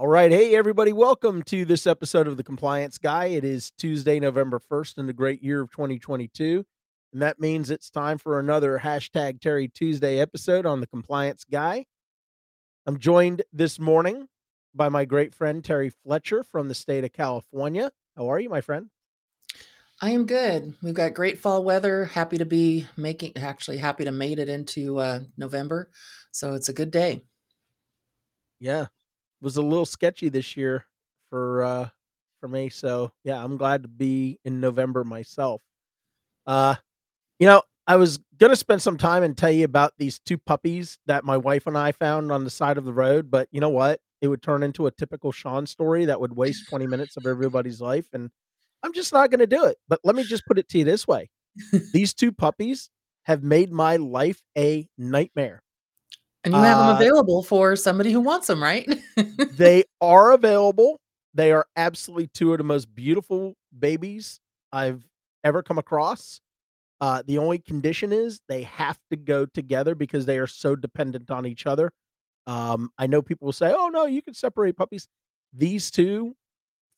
All right. Hey, everybody. Welcome to this episode of The Compliance Guy. It is Tuesday, November 1st in the great year of 2022. And that means it's time for another hashtag Terry Tuesday episode on The Compliance Guy. I'm joined this morning by my great friend, Terry Fletcher from the state of California. How are you, my friend? I am good. We've got great fall weather. Happy to be making, actually, happy to made it into uh, November. So it's a good day. Yeah. Was a little sketchy this year for uh for me. So yeah, I'm glad to be in November myself. Uh you know, I was gonna spend some time and tell you about these two puppies that my wife and I found on the side of the road, but you know what? It would turn into a typical Sean story that would waste 20 minutes of everybody's life, and I'm just not gonna do it. But let me just put it to you this way: these two puppies have made my life a nightmare. And you have them Uh, available for somebody who wants them, right? they are available. They are absolutely two of the most beautiful babies I've ever come across. Uh, the only condition is they have to go together because they are so dependent on each other. Um, I know people will say, "Oh no, you can separate puppies." These two,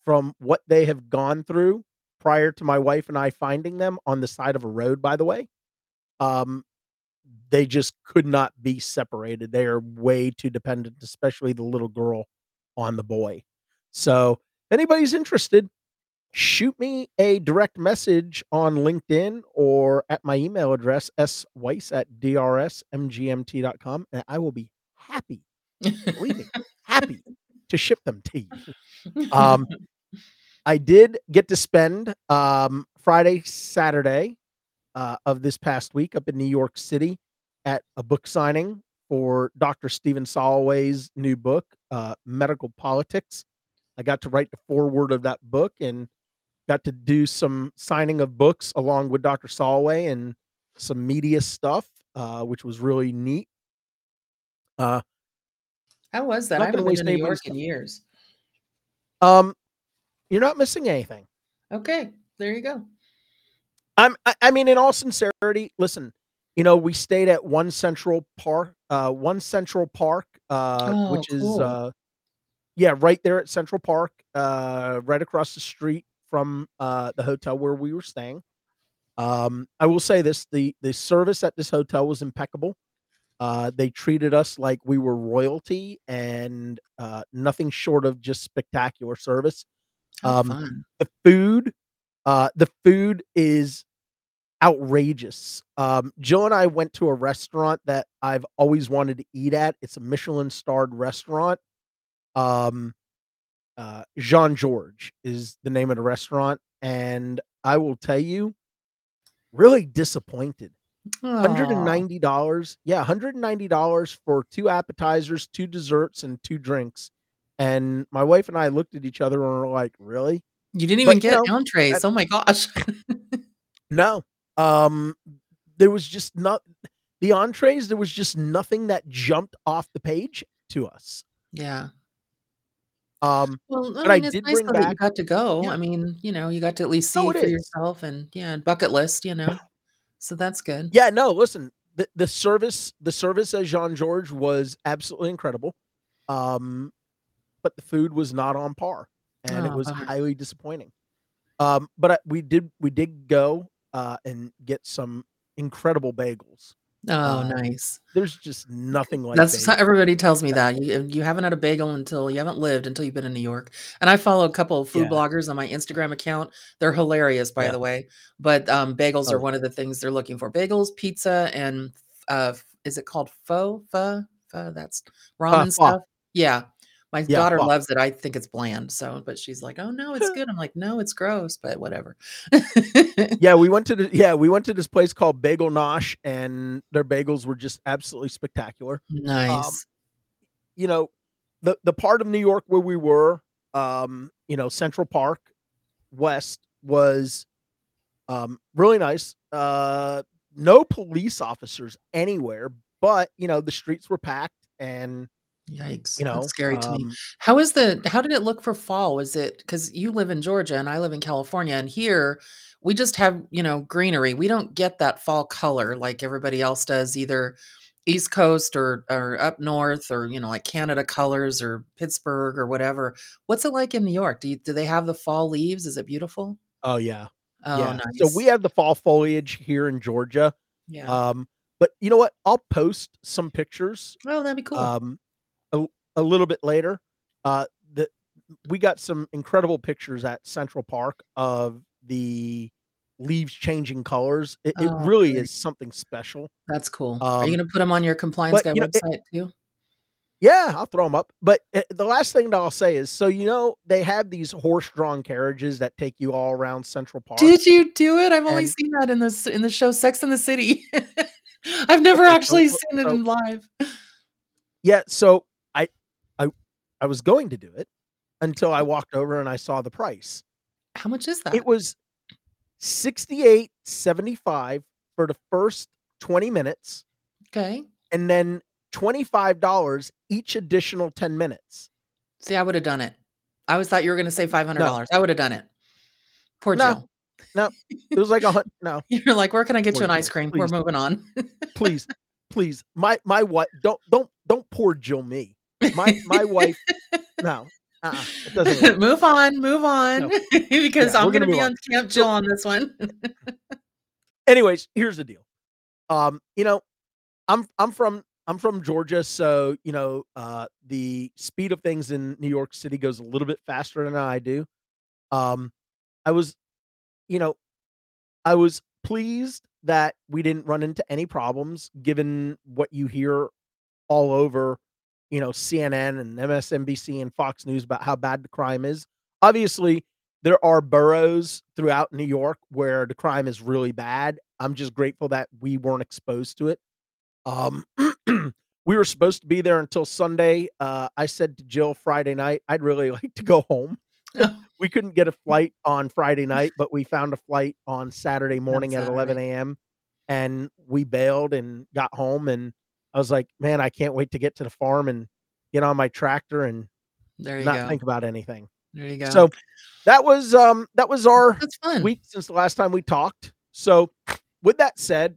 from what they have gone through prior to my wife and I finding them on the side of a road, by the way, um, they just could not be separated. They are way too dependent, especially the little girl on the boy. So, if anybody's interested, shoot me a direct message on LinkedIn or at my email address, sweiss at drsmgmt.com, and I will be happy, believe me, happy to ship them to you. Um, I did get to spend um, Friday, Saturday uh, of this past week up in New York City at a book signing for Dr. Stephen Soloway's new book, uh, Medical Politics. I got to write the foreword of that book and got to do some signing of books along with Dr. Soloway and some media stuff, uh, which was really neat. Uh, How was that? I haven't been to New York in years. um, you're not missing anything. Okay, there you go. I'm I, I mean, in all sincerity, listen, you know, we stayed at one central park, uh, one central park, uh, Oh, which is uh yeah, right there at Central Park, uh, right across the street from uh the hotel where we were staying. Um, I will say this, the the service at this hotel was impeccable. Uh, they treated us like we were royalty and uh nothing short of just spectacular service. Um, the food, uh, the food is outrageous. Um, Jill and I went to a restaurant that I've always wanted to eat at. It's a Michelin starred restaurant. Um, uh, Jean-Georges is the name of the restaurant, and I will tell you, really disappointed. Aw. $190. Yeah, $190 for 2 appetizers, 2 desserts, and 2 drinks. And my wife and I looked at each other and were like, "Really?" You didn't even But, you get know, that entrees. Oh my gosh. No. Um, there was just not the entrees, there was just nothing that jumped off the page to us. Yeah. Um, Well, I but I mean, it's did nice bring though that you got to go. Yeah. I mean, you know, you got to at least No, see it for is. yourself and yeah, bucket list, you know. So that's good. Yeah, no, listen, the the service the service at Jean-Georges was absolutely incredible. Um, but the food was not on par, and it Oh, was bummer. highly disappointing. Um, but I we did we did go, uh, and get some incredible bagels. Oh, Um, nice. there's just nothing like That's how everybody tells me that. You you haven't had a bagel until you haven't lived until you've been in New York. And I follow a couple of food Yeah. bloggers on my Instagram account. They're hilarious, by Yeah. the way. But, um, bagels Oh, are one of the things they're looking for. Bagels, pizza, and uh, is it called pho? Pho? Pho? That's Uh, ramen pho. stuff? Yeah. My Yeah, daughter pho. loves it. I think it's bland. So, but she's like, "Oh no, it's good." I'm like, "No, it's gross," but whatever. Yeah, we went to the yeah, we went to this place called Bagel Nosh, and their bagels were just absolutely spectacular. Um, Nice. you know, the the part of New York where we were, um, you know, Central Park West was um really nice. Uh no police officers anywhere, but you know, the streets were packed and Yikes. you That's know, scary to me. um How is the how did it look for fall? Was it because you live in Georgia and I live in California, and here we just have, you know, greenery. We don't get that fall color like everybody else does, either East Coast or or up north or, you know, like Canada colors or Pittsburgh or whatever. What's it like in New York? Do you do they have the fall leaves? Is it beautiful? Oh, yeah. Oh, Yeah. So we have the fall foliage here in Georgia. Yeah. Um, but you know what? I'll post some pictures, Oh, that'd be cool. um, a little bit later. Uh, the we got some incredible pictures at Central Park of the leaves changing colors. It it Oh, really great. is something special. That's cool. Are you Um, gonna put them on your Compliance but, Guy you know, it website too? Yeah, I'll throw them up. But, eh, the last thing that I'll say is, so, you know, they have these horse-drawn carriages that take you all around Central Park? Did you do it? I've only And seen that in the in the show Sex and the City. I've never actually so seen it so in live. Yeah, so I was going to do it until I walked over and I saw the price. How much is that? It was $68.75 for the first 20 minutes. Okay. and then $25 each additional 10 minutes. See, I woulda done it. I always thought you were gonna say five hundred No. dollars. I woulda done it. Poor No. Jill. No. It was like a no. You're like, "Where can I get you Poor an ice cream? We're moving on." Please. Please. My my what? don't don't don't poor Jill me. My my wife no. Uh-uh. It. Move on, move on, No. because Yeah, I'm gonna gonna be on. on Camp Jill on this one. Anyways, here's the deal. Um, you know, I'm I'm from I'm from Georgia, so, you know, uh, the speed of things in New York City goes a little bit faster than I do. Um, I was you know, I was pleased that we didn't run into any problems given what you hear all over, you know, CNN and MSNBC and Fox News about how bad the crime is. Obviously, there are boroughs throughout New York where the crime is really bad. I'm just grateful that we weren't exposed to it. Um, we were supposed to be there until Sunday. Uh, I said to Jill Friday night, "I'd really like to go home." We couldn't get a flight on Friday night, but we found a flight on Saturday morning at 11 AM, and we bailed and got home, and I was like, "Man, I can't wait to get to the farm and get on my tractor and There you not go. think about anything." There you go. So, that was, um, that was our week since the last time we talked. So, with that said,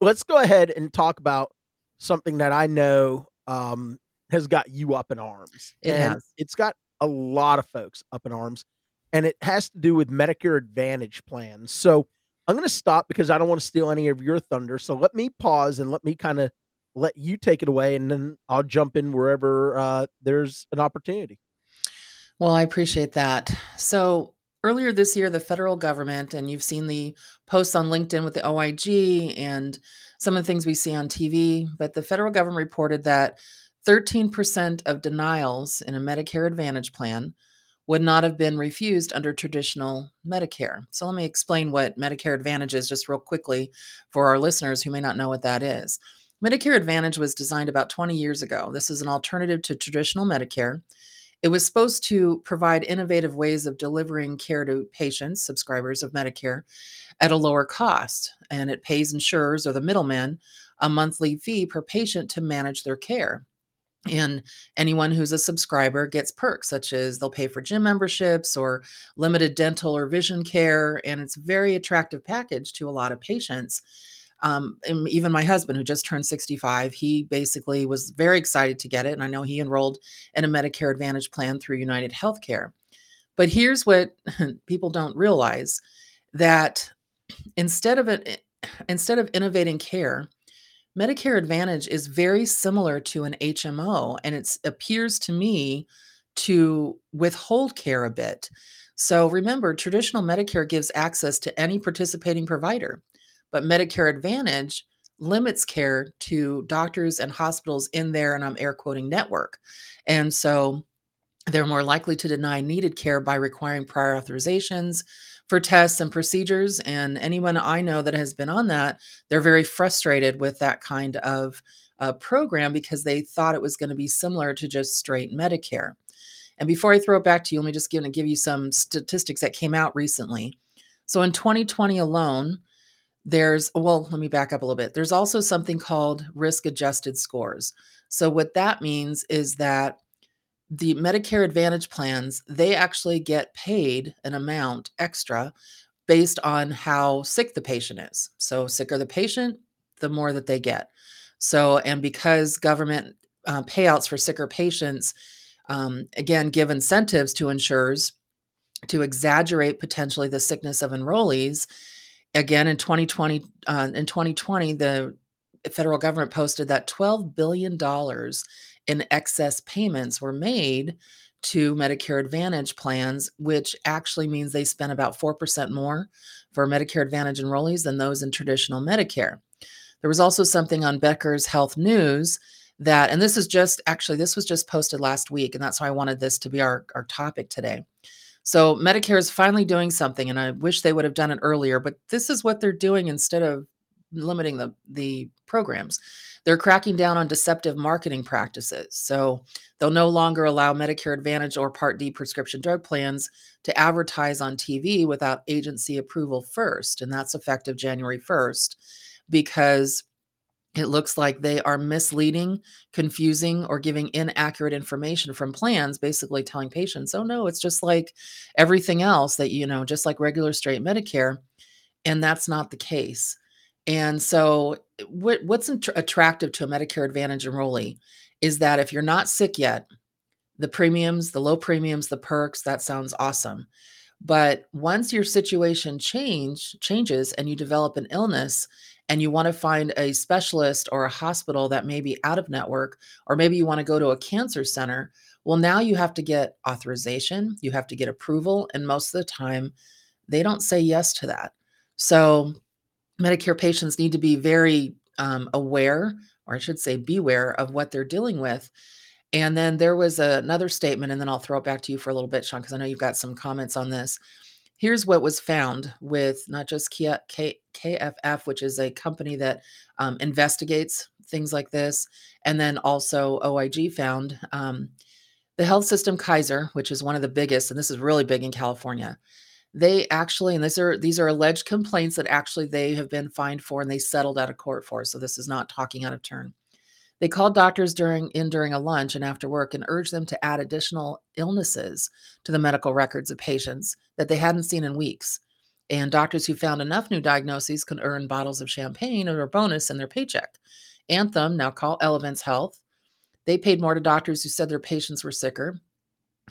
let's go ahead and talk about something that I know, um, has got you up in arms, It and has. it's got a lot of folks up in arms, and it has to do with Medicare Advantage plans. So, I'm gonna stop because I don't wanna steal any of your thunder, so let me pause and let me kinda let you take it away, and then I'll jump in wherever, uh, there's an opportunity. Well, I appreciate that. So, earlier this year, the federal government and you've seen the posts on LinkedIn with the OIG and some of the things we see on TV, but the federal government reported that 13% of denials in a Medicare Advantage plan would not have been refused under traditional Medicare. So, let me explain what Medicare Advantage is just real quickly for our listeners who may not know what that is. Medicare Advantage was designed about 20 years ago. This is an alternative to traditional Medicare. It was supposed to provide innovative ways of delivering care to patients, subscribers of Medicare, at a lower cost, and it pays insurers or the middlemen a monthly fee per patient to manage their care. And anyone who's a subscriber gets perks such as they'll pay for gym memberships or limited dental or vision care, and it's a very attractive package to a lot of patients. Um, even my husband, who just turned 65, he basically was very excited to get it. And I know he enrolled in a Medicare Advantage plan through United Healthcare. But here's what people don't realize that instead of it, instead of innovating care, Medicare Advantage is very similar to an HMO, and it appears to me to withhold care a bit. So remember, traditional Medicare gives access to any participating provider, but Medicare Advantage limits care to doctors and hospitals in their, and I'm air quoting network. And so they're more likely to deny needed care by requiring prior authorizations for tests and procedures. And anyone I know that has been on that, they're very frustrated with that kind of uh, program because they thought it was going to be similar to just straight Medicare. And before I throw it back to you, let me just give, give you some statistics that came out recently. So in 2020 alone, there's, well, let me back up a little bit. There's also something called risk adjusted scores. So what that means is that the Medicare Advantage plans, they actually get paid an amount extra based on how sick the patient is. So, sicker the patient, the more that they get. So, and because government uh, payouts for sicker patients, um, again, give incentives to insurers to exaggerate potentially the sickness of enrollees. Again, in 2020, uh, in 2020, the federal government posted that 12 billion dollars in excess payments were made to Medicare Advantage plans, which actually means they spent about 4% more for Medicare Advantage enrollees than those in traditional Medicare. There was also something on Becker's Health News that, and this is just actually, this was just posted last week, and that's why I wanted this to be our, our topic today. So Medicare is finally doing something, and I wish they would have done it earlier, but this is what they're doing instead of limiting the, the programs. They're cracking down on deceptive marketing practices. So they'll no longer allow Medicare Advantage or Part D prescription drug plans to advertise on TV without agency approval first. And that's effective January 1st because it looks like they are misleading, confusing, or giving inaccurate information from plans, basically telling patients, oh, no, it's just like everything else that, you know, just like regular straight Medicare. And that's not the case. And so, eh, what, what's attractive to a Medicare Advantage enrollee is that if you're not sick yet, the premiums, the low premiums, the perks, that sounds awesome. But once your situation change changes and you develop an illness and you want to find a specialist or a hospital that may be out of network, or maybe you want to go to a cancer center, well, now you have to get authorization, you have to get approval, and most of the time they don't say yes to that. So Medicare patients need to be very um, aware, or I should say, beware of what they're dealing with. And then there was a, another statement, and then I'll throw it back to you for a little bit, Sean, because I know you've got some comments on this. Here's what was found with not just K- K- KFF, which is a company that um, investigates things like this, and then also OIG found um, the health system Kaiser, which is one of the biggest, and this is really big in California. They actually and these are these are alleged complaints that actually they have been fined for and they settled out of court for so this is not talking out of turn they called doctors during in during a lunch and after work and urged them to add additional illnesses to the medical records of patients that they hadn't seen in weeks and doctors who found enough new diagnoses could earn bottles of champagne or a bonus in their paycheck anthem now called elevance health they paid more to doctors who said their patients were sicker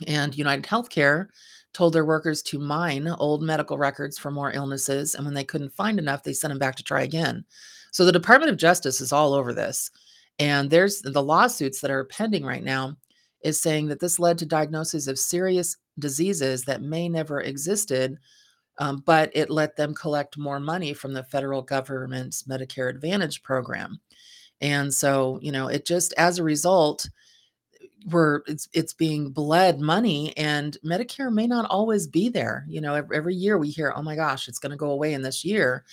and united healthcare told their workers to mine old medical records for more illnesses. And when they couldn't find enough, they sent them back to try again. So the Department of Justice is all over this. And there's the lawsuits that are pending right now is saying that this led to diagnoses of serious diseases that may never existed, um, but it let them collect more money from the federal government's Medicare Advantage program. And so, you know, it just as a result, where it's it's being bled money and medicare may not always be there you know every, every year we hear oh my gosh it's going to go away in this year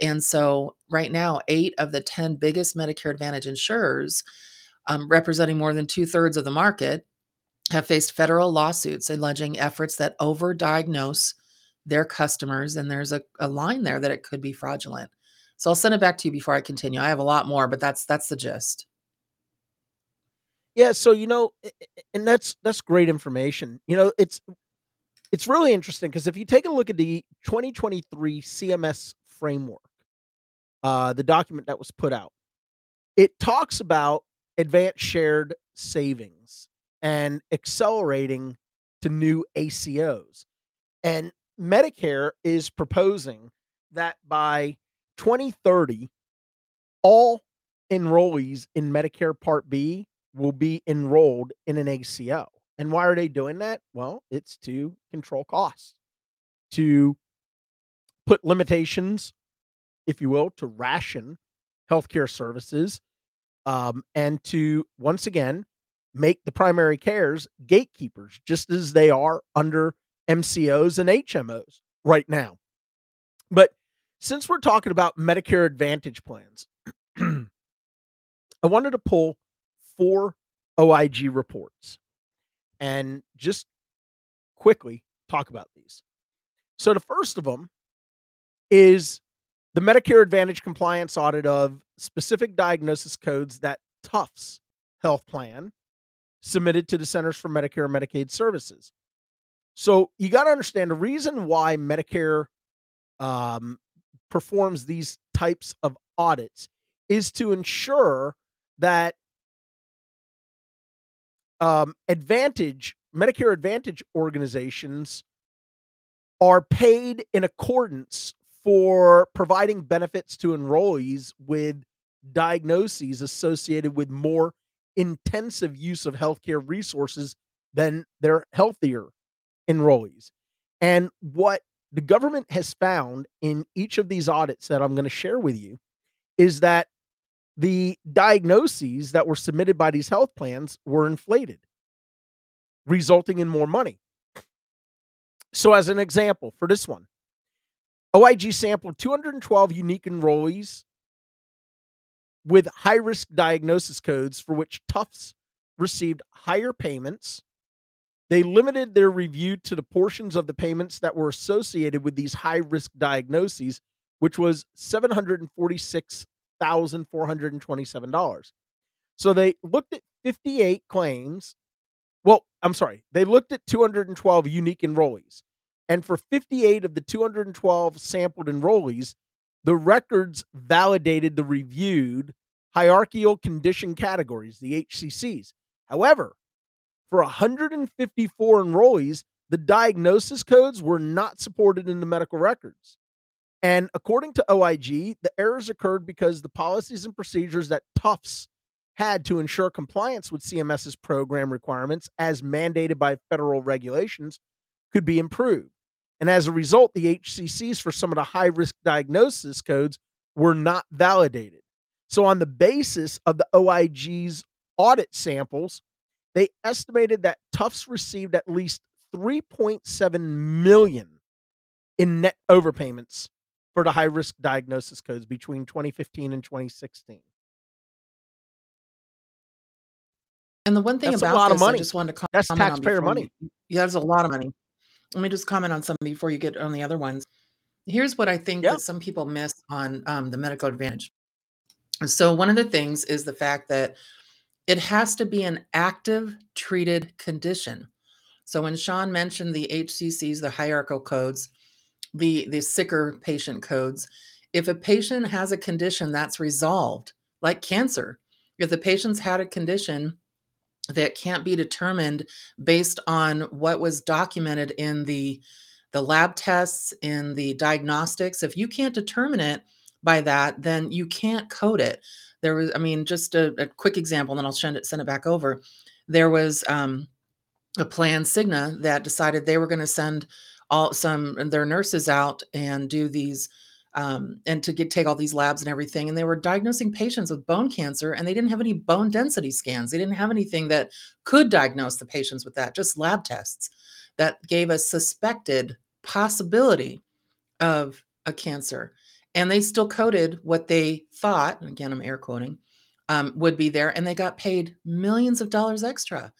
and so right now eight of the 10 biggest medicare advantage insurers um, representing more than two-thirds of the market have faced federal lawsuits alleging efforts that overdiagnose their customers and there's a, a line there that it could be fraudulent. So i'll send it back to you before i continue. I have a lot more but that's that's the gist. Yeah, so, you know, and that's that's great information. You know, it's it's really interesting because if you take a look at the 2023 CMS framework, uh, the document that was put out, it talks about advanced shared savings and accelerating to new ACOs. And Medicare is proposing that by 2030, all enrollees in Medicare Part B will be enrolled in an ACO. And why are they doing that? Well, it's to control costs, to put limitations, if you will, to ration healthcare services, um, and to once again make the primary cares gatekeepers, just as they are under MCOs and HMOs right now. But since we're talking about Medicare Advantage plans, I wanted to pull four OIG reports and just quickly talk about these. So, the first of them is the Medicare Advantage compliance audit of specific diagnosis codes that Tufts Health Plan submitted to the Centers for Medicare and Medicaid Services. So, you got to understand the reason why Medicare um, performs these types of audits is to ensure that um, Advantage, Medicare Advantage organizations are paid in accordance for providing benefits to enrollees with diagnoses associated with more intensive use of healthcare resources than their healthier enrollees. And what the government has found in each of these audits that I'm going to share with you is that the diagnoses that were submitted by these health plans were inflated, resulting in more money. So, as an example, for this one, OIG sampled 212 unique enrollees with high risk diagnosis codes for which Tufts received higher payments. They limited their review to the portions of the payments that were associated with these high risk diagnoses, which was $746,427. So they looked at 58 claims. Well, I'm sorry, they looked at 212 unique enrollees. And for 58 of the 212 sampled enrollees, the records validated the reviewed hierarchical condition categories, the HCCs. However, for 154 enrollees, the diagnosis codes were not supported in the medical records. And according to OIG, the errors occurred because the policies and procedures that Tufts had to ensure compliance with CMS's program requirements as mandated by federal regulations could be improved. And as a result, the HCCs for some of the high risk diagnosis codes were not validated. So, on the basis of the OIG's audit samples, they estimated that Tufts received at least 3.7 million in net overpayments for the high risk diagnosis codes between 2015 and 2016. And the one thing That's about a lot this, of money. I just wanted to That's comment on taxpayer money. you, yeah, that's a lot of money. Let me just comment on some before you get on the other ones. Here's what I think that some people miss on um, the medical advantage. So one of the things is the fact that it has to be an active treated condition. So when Sean mentioned the HCCs, the hierarchical codes, the the sicker patient codes, if a patient has a condition that's resolved, like cancer, if the patient's had a condition that can't be determined based on what was documented in the the lab tests in the diagnostics. If you can't determine it by that then you can't code it. There was i mean just a, a quick example and then i'll send it send it back over. There was um, a plan Cigna that decided they were going to send all some their nurses out and do these um, and to get take all these labs and everything and they were diagnosing patients with bone cancer and they didn't have any bone density scans. They didn't have anything that could diagnose the patients with that just lab tests that gave a suspected possibility of a cancer. And they still coded what they thought and again i'm air quoting um, would be there and they got paid millions of dollars extra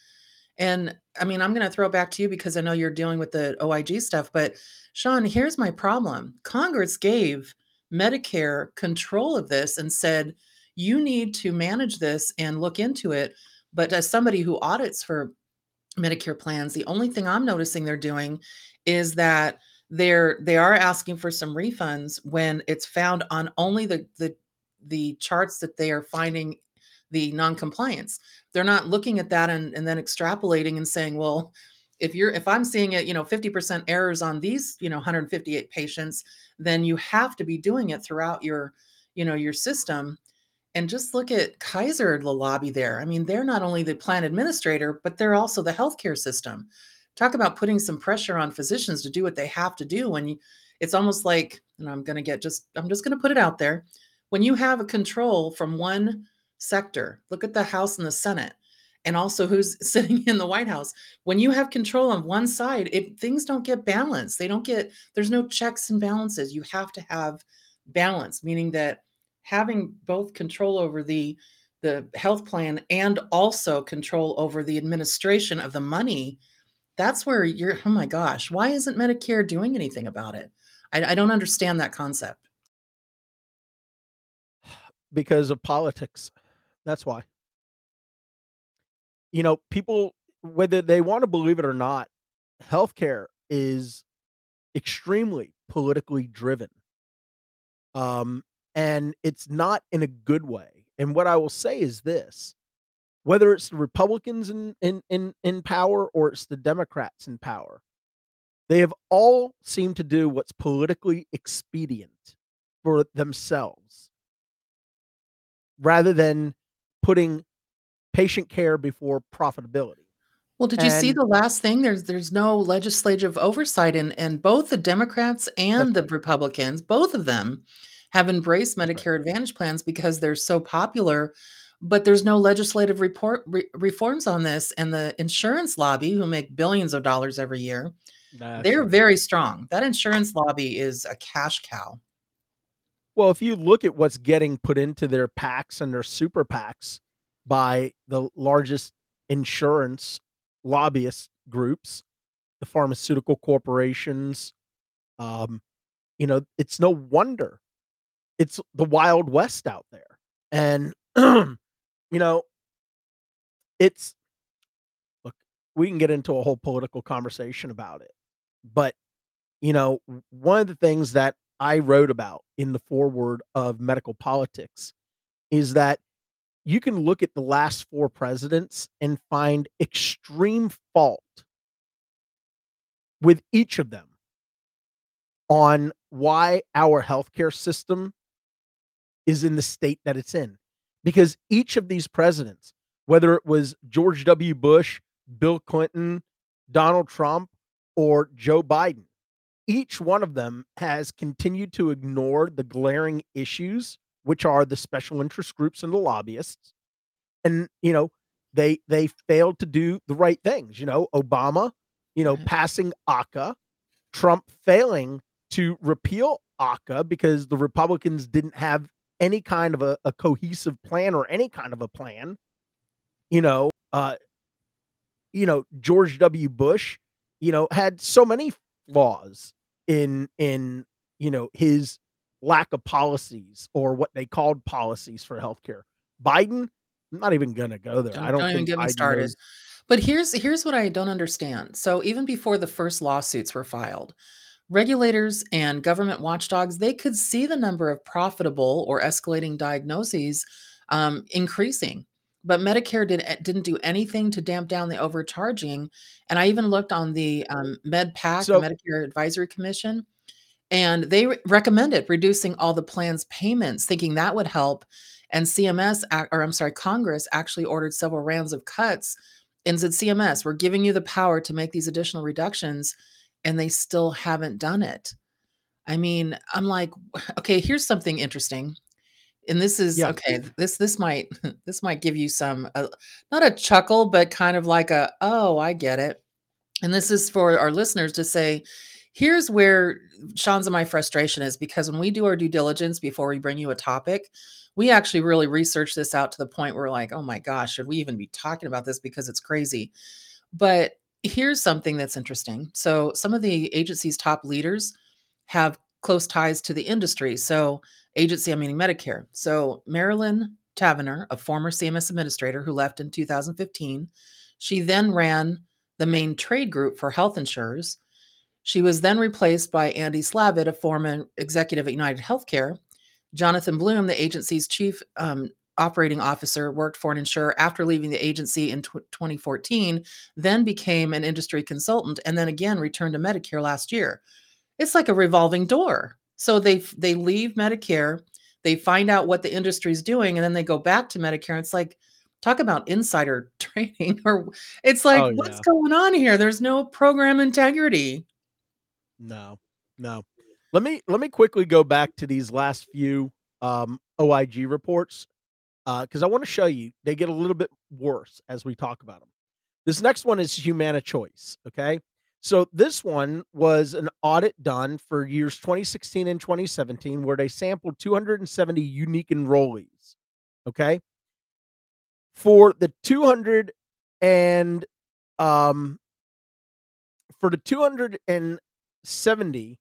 and I mean, I'm going to throw it back to you because I know you're dealing with the OIG stuff. But Sean, here's my problem Congress gave Medicare control of this and said, you need to manage this and look into it. But as somebody who audits for Medicare plans, the only thing I'm noticing they're doing is that they're they are asking for some refunds when it's found on only the the the charts that they are finding the non-compliance. They're not looking at that and, and then extrapolating and saying well if you're if i'm seeing it you know 50% errors on these you know 158 patients then you have to be doing it throughout your you know your system. And just look at kaiser the lobby there. I mean they're not only the plan administrator but they're also the healthcare system. Talk about putting some pressure on physicians to do what they have to do when you it's almost like and i'm going to get just i'm just going to put it out there. When you have a control from one sector. Look at the House and the Senate, and also who's sitting in the White House. When you have control on one side, if things don't get balanced, they don't get, there's no checks and balances. You have to have balance, meaning that having both control over the the health plan and also control over the administration of the money that's where you're oh my gosh why isn't medicare doing anything about it i, I don't understand that concept because of politics. That's why. You know, people, whether they want to believe it or not, healthcare is extremely politically driven. Um, and it's not in a good way. And what I will say is this, whether it's the Republicans in in in in power or it's the Democrats in power, they have all seemed to do what's politically expedient for themselves rather than putting patient care before profitability. Well, did you see the last thing? There's there's no legislative oversight and and both the Democrats and the. Republicans, both of them have embraced That's right. Medicare Advantage plans because they're so popular, but there's no legislative report re reforms on this, and the insurance lobby, who make billions of dollars every year, That's they're right. very strong. That insurance lobby is a cash cow. Well, if you look at what's getting put into their PACs and their super PACs by the largest insurance lobbyist groups, the pharmaceutical corporations, um, you know, it's no wonder. It's the Wild West out there. And, you know it's look, we can get into a whole political conversation about it, but, you know, one of the things that I wrote about in the foreword of Medical Politics is that you can look at the last 4 presidents and find extreme fault with each of them on why our healthcare system is in the state that it's in. Because each of these presidents, whether it was George W. Bush, Bill Clinton, Donald Trump, or Joe Biden, each one of them has continued to ignore the glaring issues, which are the special interest groups and the lobbyists. And, you know, they they failed to do the right things, you know, Obama, you know, Right. passing ACA, Trump failing to repeal ACA because the Republicans didn't have any kind of a a cohesive plan or any kind of a plan. You know, uh you know, George W. Bush, you know, had so many flaws in in, you know, his lack of policies or what they called policies for healthcare. Biden, I'm not even gonna go there. I Don't don't don't even get me Biden started. knows But here's here's what I don't understand. So even before the first lawsuits were filed, regulators and government watchdogs, they could see the number of profitable or escalating diagnoses um, increasing. But Medicare did, eh, didn't do anything to damp down the overcharging. And I even looked on the um, MedPAC, the So Medicare Advisory Commission, and they re- recommended reducing all the plans' payments, thinking that would help. And CMS, or I'm sorry, Congress actually ordered several rounds of cuts and said, CMS, we're giving you the power to make these additional reductions. And they still haven't done it. I mean, I'm like, okay, here's something interesting. And this is yeah. okay. This this might this might give you some uh, not a chuckle, but kind of like a oh, I get it. And this is for our listeners to say, here's where Sean's and my frustration is because when we do our due diligence before we bring you a topic, we actually really research this out to the point where we're like, oh my gosh, should we even be talking about this because it's crazy? But here's something that's interesting. So, some of the agency's top leaders have close ties to the industry. So, agency, I'm meaning Medicare. So, Marilyn Tavenner, a former CMS administrator who left in 2015, she then ran the main trade group for health insurers. She was then replaced by Andy Slavitt, a former executive at United Healthcare. Jonathan Blum, the agency's chief um, operating officer, worked for an insurer after leaving the agency in tw 2014, then became an industry consultant, and then again returned to Medicare last year. It's like a revolving door. So they they leave Medicare, they find out what the industry is doing, and then they go back to Medicare. It's like talk about insider trading, or it's like Oh, what's yeah. going on here? There's no program integrity. No. No. Let me let me quickly go back to these last few, um, OIG reports, because I wanna show you they get a little bit worse as we talk about them. This next one is Humana Choice, okay? So this one was an audit done for years 2016 and 2017 where they sampled 270 unique enrollees, okay? For the 200 and um for the 270,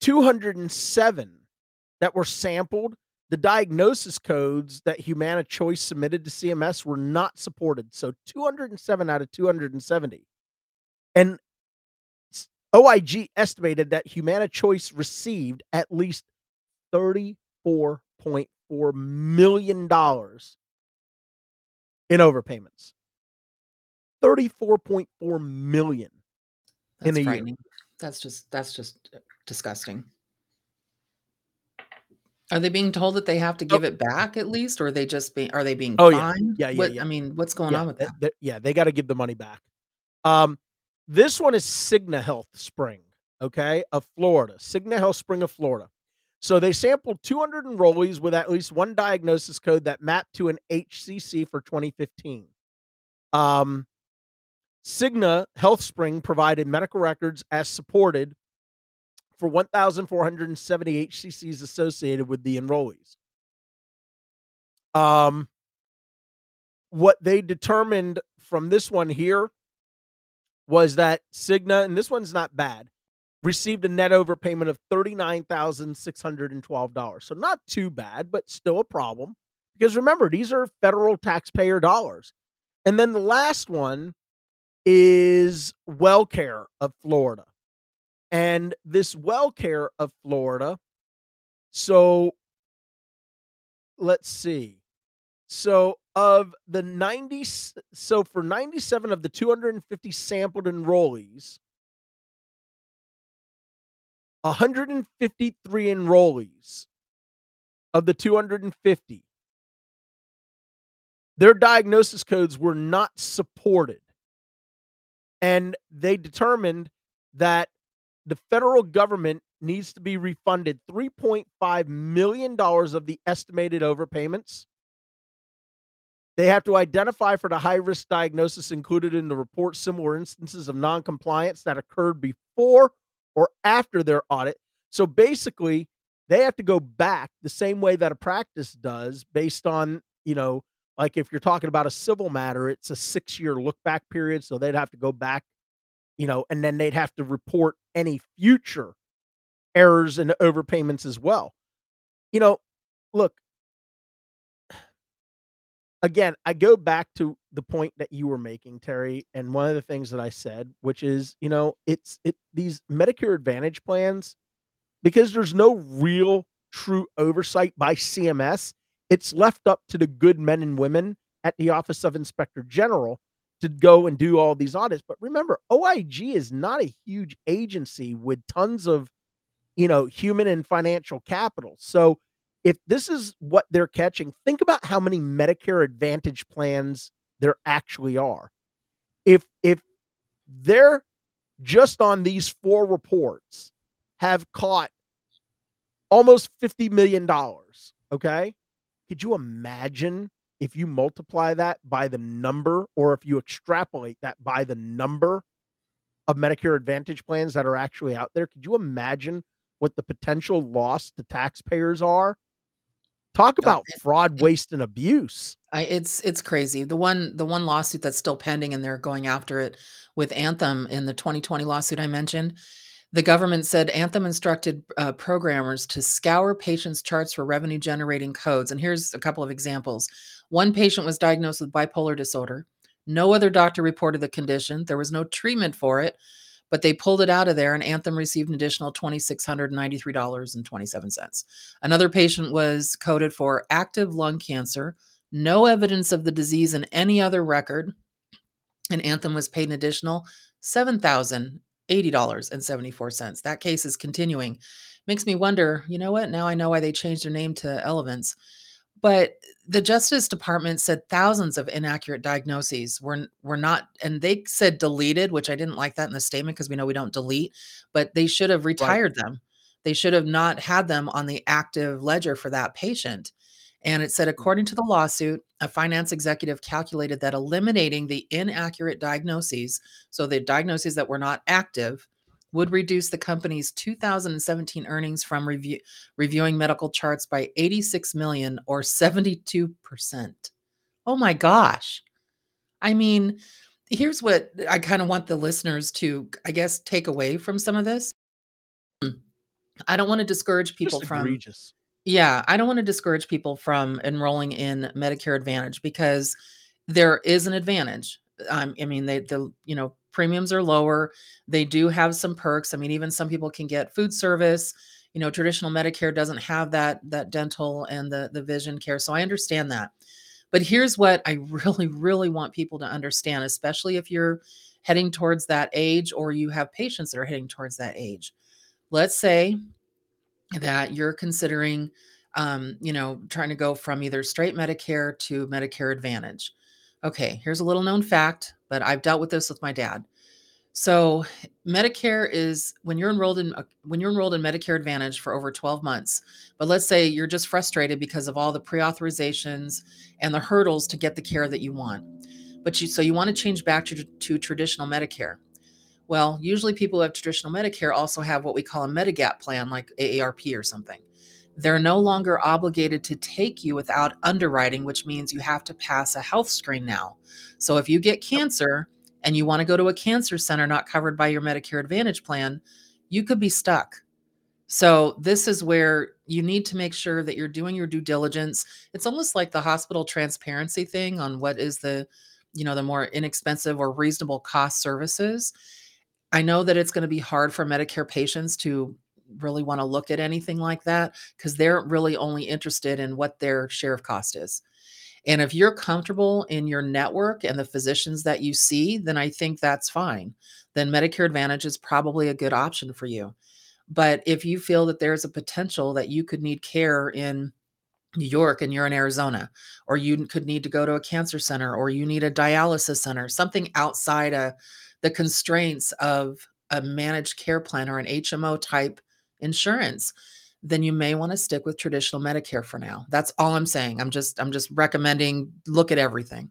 207 that were sampled, the diagnosis codes that Humana Choice submitted to CMS were not supported. So 207 out of 270. And OIG estimated that Humana Choice received at least $34.4 million in overpayments. 34.4 million in That's a year. That's just that's just uh, disgusting. Are they being told that they have to give it back at least, or are they just being are they being Oh, yeah. fined? Yeah, yeah, What yeah. I mean, what's going Yeah, on with th- that? th- yeah, they got to give the money back. Um, this one is Cigna Health Spring, okay, of Florida. Cigna Health Spring of Florida. So they sampled 200 enrollees with at least one diagnosis code that mapped to an HCC for 2015. Um, Cigna Health Spring provided medical records as supported for 1,470 HCCs associated with the enrollees. Um, what they determined from this one here was that Cigna, and this one's not bad, received a net overpayment of $39,612. So not too bad, but still a problem. Because remember, these are federal taxpayer dollars. And then the last one is WellCare of Florida. And this WellCare of Florida, so let's see. So of the 90 s- so for 97 of the 250 sampled enrollees 153 enrollees of the 250 their diagnosis codes were not supported. And they determined that the federal government needs to be refunded 3.5 million dollars of the estimated overpayments they have to identify for the high risk diagnosis included in the report similar instances of non-compliance that occurred before or after their audit. So basically, they have to go back the same way that a practice does based on, you know, like if you're talking about a civil matter, it's a 6-year look back period, so they'd have to go back, you know, and then they'd have to report any future errors and overpayments as well. You know, look, again, I go back to the point that you were making, Terry, and one of the things that I said, which is, you know, it's it these Medicare Advantage plans, because there's no real true oversight by CMS, it's left up to the good men and women at the Office of Inspector General to go and do all these audits. But remember, OIG is not a huge agency with tons of, you know, human and financial capital. So if this is what they're catching, think about how many Medicare Advantage plans there actually are. If if they're just on these four reports have caught almost 50 million dollars, okay? Could you imagine if you multiply that by the number or if you extrapolate that by the number of Medicare Advantage plans that are actually out there? Could you imagine what the potential loss to taxpayers are? Talk about fraud, waste, and abuse. I it's it's crazy. The one the one lawsuit that's still pending and they're going after it with Anthem in the 2020 lawsuit I mentioned, the government said Anthem instructed uh, programmers to scour patients' charts for revenue generating codes. And here's a couple of examples. One patient was diagnosed with bipolar disorder. No other doctor reported the condition. There was no treatment for it, but they pulled it out of there and Anthem received an additional $2,693.27. Another patient was coded for active lung cancer, no evidence of the disease in any other record, and Anthem was paid an additional $7,080.74. That case is continuing. Makes me wonder, you know what? Now I know why they changed their name to Elevance. But the Justice Department said thousands of inaccurate diagnoses were were not, and they said deleted, which I didn't like that in the statement because we know we don't delete, but they should have Right. retired them. They should have not had them on the active ledger for that patient. And it said, Mm. according to the lawsuit, a finance executive calculated that eliminating the inaccurate diagnoses, so the diagnoses that were not active, would reduce the company's 2017 earnings from review, reviewing medical charts by 86 million or 72%. Oh my gosh. I mean, here's what I kind of want the listeners to, I guess, take away from some of this. I don't want to discourage people Just from egregious. yeah, I don't want to discourage people from enrolling in Medicare Advantage because there is an advantage. Um, I mean, they the you know premiums are lower. They do have some perks. I mean, even some people can get food service. you know, traditional Medicare doesn't have that that dental and the the vision care. So I understand that. But here's what I really really want people to understand, especially if you're heading towards that age or you have patients that are heading towards that age. Let's say that you're considering um, you know, trying to go from either straight Medicare to Medicare Advantage. Okay, here's a little known fact, but I've dealt with this with my dad. So, Medicare is when you're enrolled in uh, when you're enrolled in Medicare Advantage for over 12 months. But let's say you're just frustrated because of all the pre-authorizations and the hurdles to get the care that you want. But you so you want to change back to, to traditional Medicare. Well, usually people who have traditional Medicare also have what we call a Medigap plan like AARP or something. They're no longer obligated to take you without underwriting, which means you have to pass a health screen now. So if you get cancer and you want to go to a cancer center not covered by your Medicare Advantage plan, you could be stuck. So this is where you need to make sure that you're doing your due diligence. It's almost like the hospital transparency thing on what is the, you know, the more inexpensive or reasonable cost services. I know that it's going to be hard for Medicare patients to really want to look at anything like that because they're really only interested in what their share of cost is. And if you're comfortable in your network and the physicians that you see, then I think that's fine. Then Medicare Advantage is probably a good option for you. But if you feel that there's a potential that you could need care in New York and you're in Arizona, or you could need to go to a cancer center, or you need a dialysis center, something outside of the constraints of a managed care plan or an HMO type insurance, then you may want to stick with traditional Medicare for now. That's all I'm saying. I'm just I'm just recommending look at everything.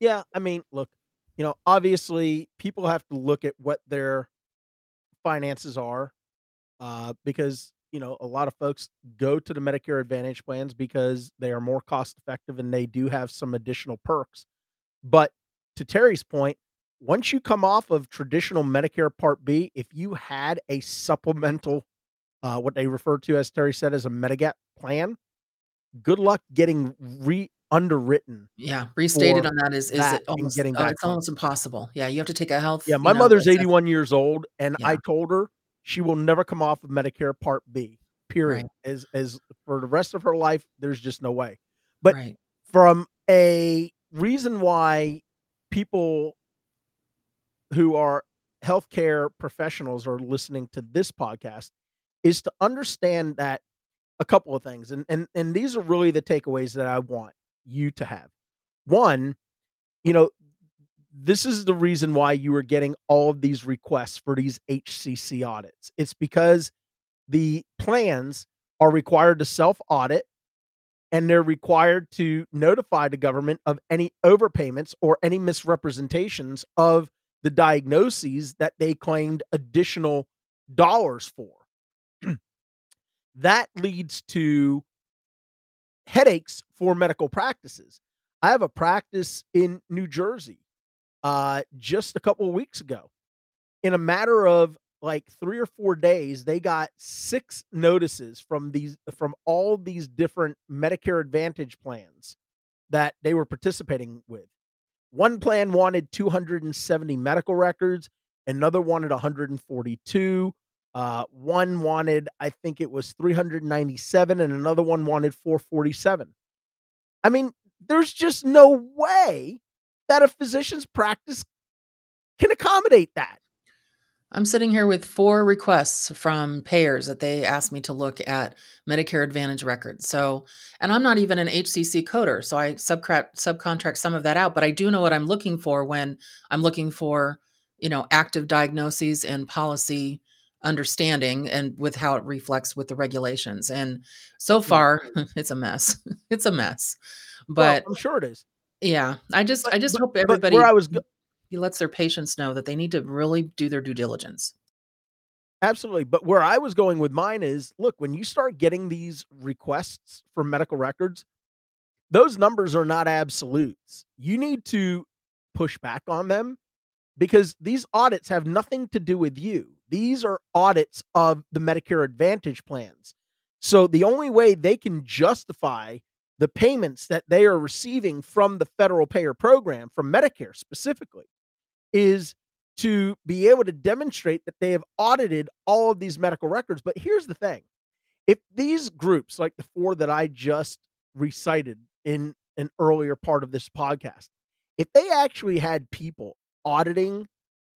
Yeah, I mean, look, you know, obviously people have to look at what their finances are uh because, you know, a lot of folks go to the Medicare Advantage plans because they are more cost effective and they do have some additional perks. But to Terry's point, once you come off of traditional Medicare Part B, if you had a supplemental, uh, what they refer to as Terry said as a Medigap plan, good luck getting re underwritten. Yeah, restated on that is is it almost getting uh, it's almost impossible. Yeah, you have to take a health. Yeah, my know, mother's 81 years old, and yeah. I told her she will never come off of Medicare Part B. Period. Right. As as for the rest of her life, there's just no way. But right. from a reason why people who are healthcare professionals are listening to this podcast is to understand that a couple of things and and and these are really the takeaways that I want you to have. One, you know, this is the reason why you are getting all of these requests for these HCC audits. It's because the plans are required to self audit and they're required to notify the government of any overpayments or any misrepresentations of the diagnoses that they claimed additional dollars for. that leads to headaches for medical practices. I have a practice in New Jersey uh, just a couple of weeks ago. In a matter of like three or four days, they got six notices from these from all these different Medicare Advantage plans that they were participating with. One plan wanted 270 medical records, another wanted 142. Uh, one wanted, I think it was 397, and another one wanted 447. I mean, there's just no way that a physician's practice can accommodate that. I'm sitting here with four requests from payers that they asked me to look at Medicare Advantage records. So, and I'm not even an HCC coder, so I subcontract subcontract some of that out, but I do know what I'm looking for when I'm looking for, you know, active diagnoses and policy understanding and with how it reflects with the regulations. And so mm. far, it's a mess. it's a mess. But well, I'm sure it is. Yeah, I just but, I just but, hope everybody where I was he lets their patients know that they need to really do their due diligence. Absolutely. But where I was going with mine is look, when you start getting these requests for medical records, those numbers are not absolutes. You need to push back on them because these audits have nothing to do with you. These are audits of the Medicare Advantage plans. So the only way they can justify the payments that they are receiving from the federal payer program, from Medicare specifically, is to be able to demonstrate that they have audited all of these medical records. But here's the thing if these groups, like the four that I just recited in an earlier part of this podcast, if they actually had people auditing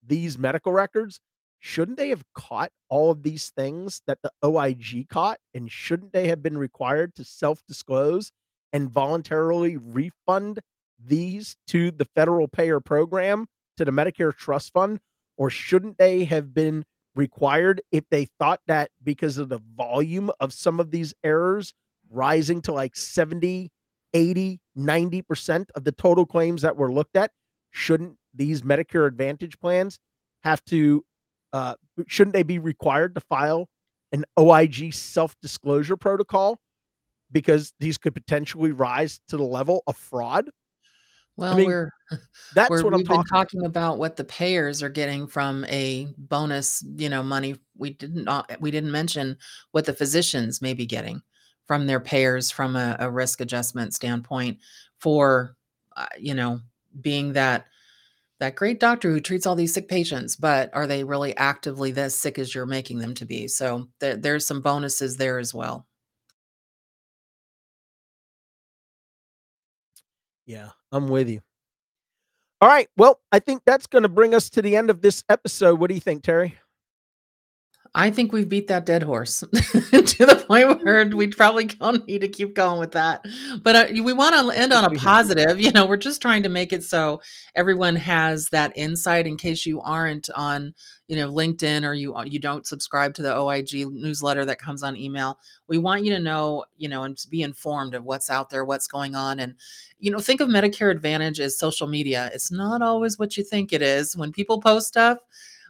these medical records, shouldn't they have caught all of these things that the OIG caught? And shouldn't they have been required to self disclose and voluntarily refund these to the federal payer program, to the Medicare Trust Fund? Or shouldn't they have been required if they thought that because of the volume of some of these errors rising to like 70, 80, 90% of the total claims that were looked at, shouldn't these Medicare Advantage plans have to uh, shouldn't they be required to file an OIG self-disclosure protocol because these could potentially rise to the level of fraud? Well, I mean, we're that's we're what I'm we've been talking about. talking about what the payers are getting from a bonus, you know, money. We didn't we didn't mention what the physicians may be getting from their payers from a, a risk adjustment standpoint for, uh, you know, being that that great doctor who treats all these sick patients, but are they really actively this sick as you're making them to be? So there, there's some bonuses there as well. Yeah, I'm with you. All right. Well, I think that's going to bring us to the end of this episode. What do you think, Terry? I think we've beat that dead horse to the point where we probably don't need to keep going with that. But uh, we want to end on a positive. You know, we're just trying to make it so everyone has that insight in case you aren't on, you know, LinkedIn or you uh, you don't subscribe to the OIG newsletter that comes on email. We want you to know, you know, and to be informed of what's out there, what's going on, and you know, think of Medicare Advantage as social media. It's not always what you think it is. When people post stuff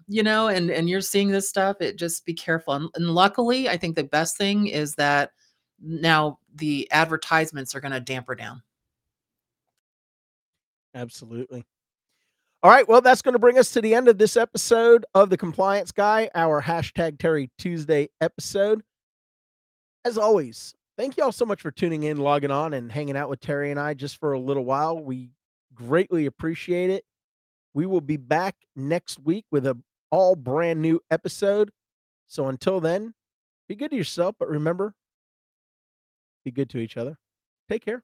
you know, and and you're seeing this stuff, it just be careful. And, and luckily, I think the best thing is that now the advertisements are going to damper down. Absolutely. All right. Well, that's going to bring us to the end of this episode of the Compliance Guy, our hashtag Terry Tuesday episode. As always, thank you all so much for tuning in, logging on, and hanging out with Terry and I just for a little while. We greatly appreciate it. We will be back next week with a all brand new episode. So until then, be good to yourself, but remember, be good to each other. Take care.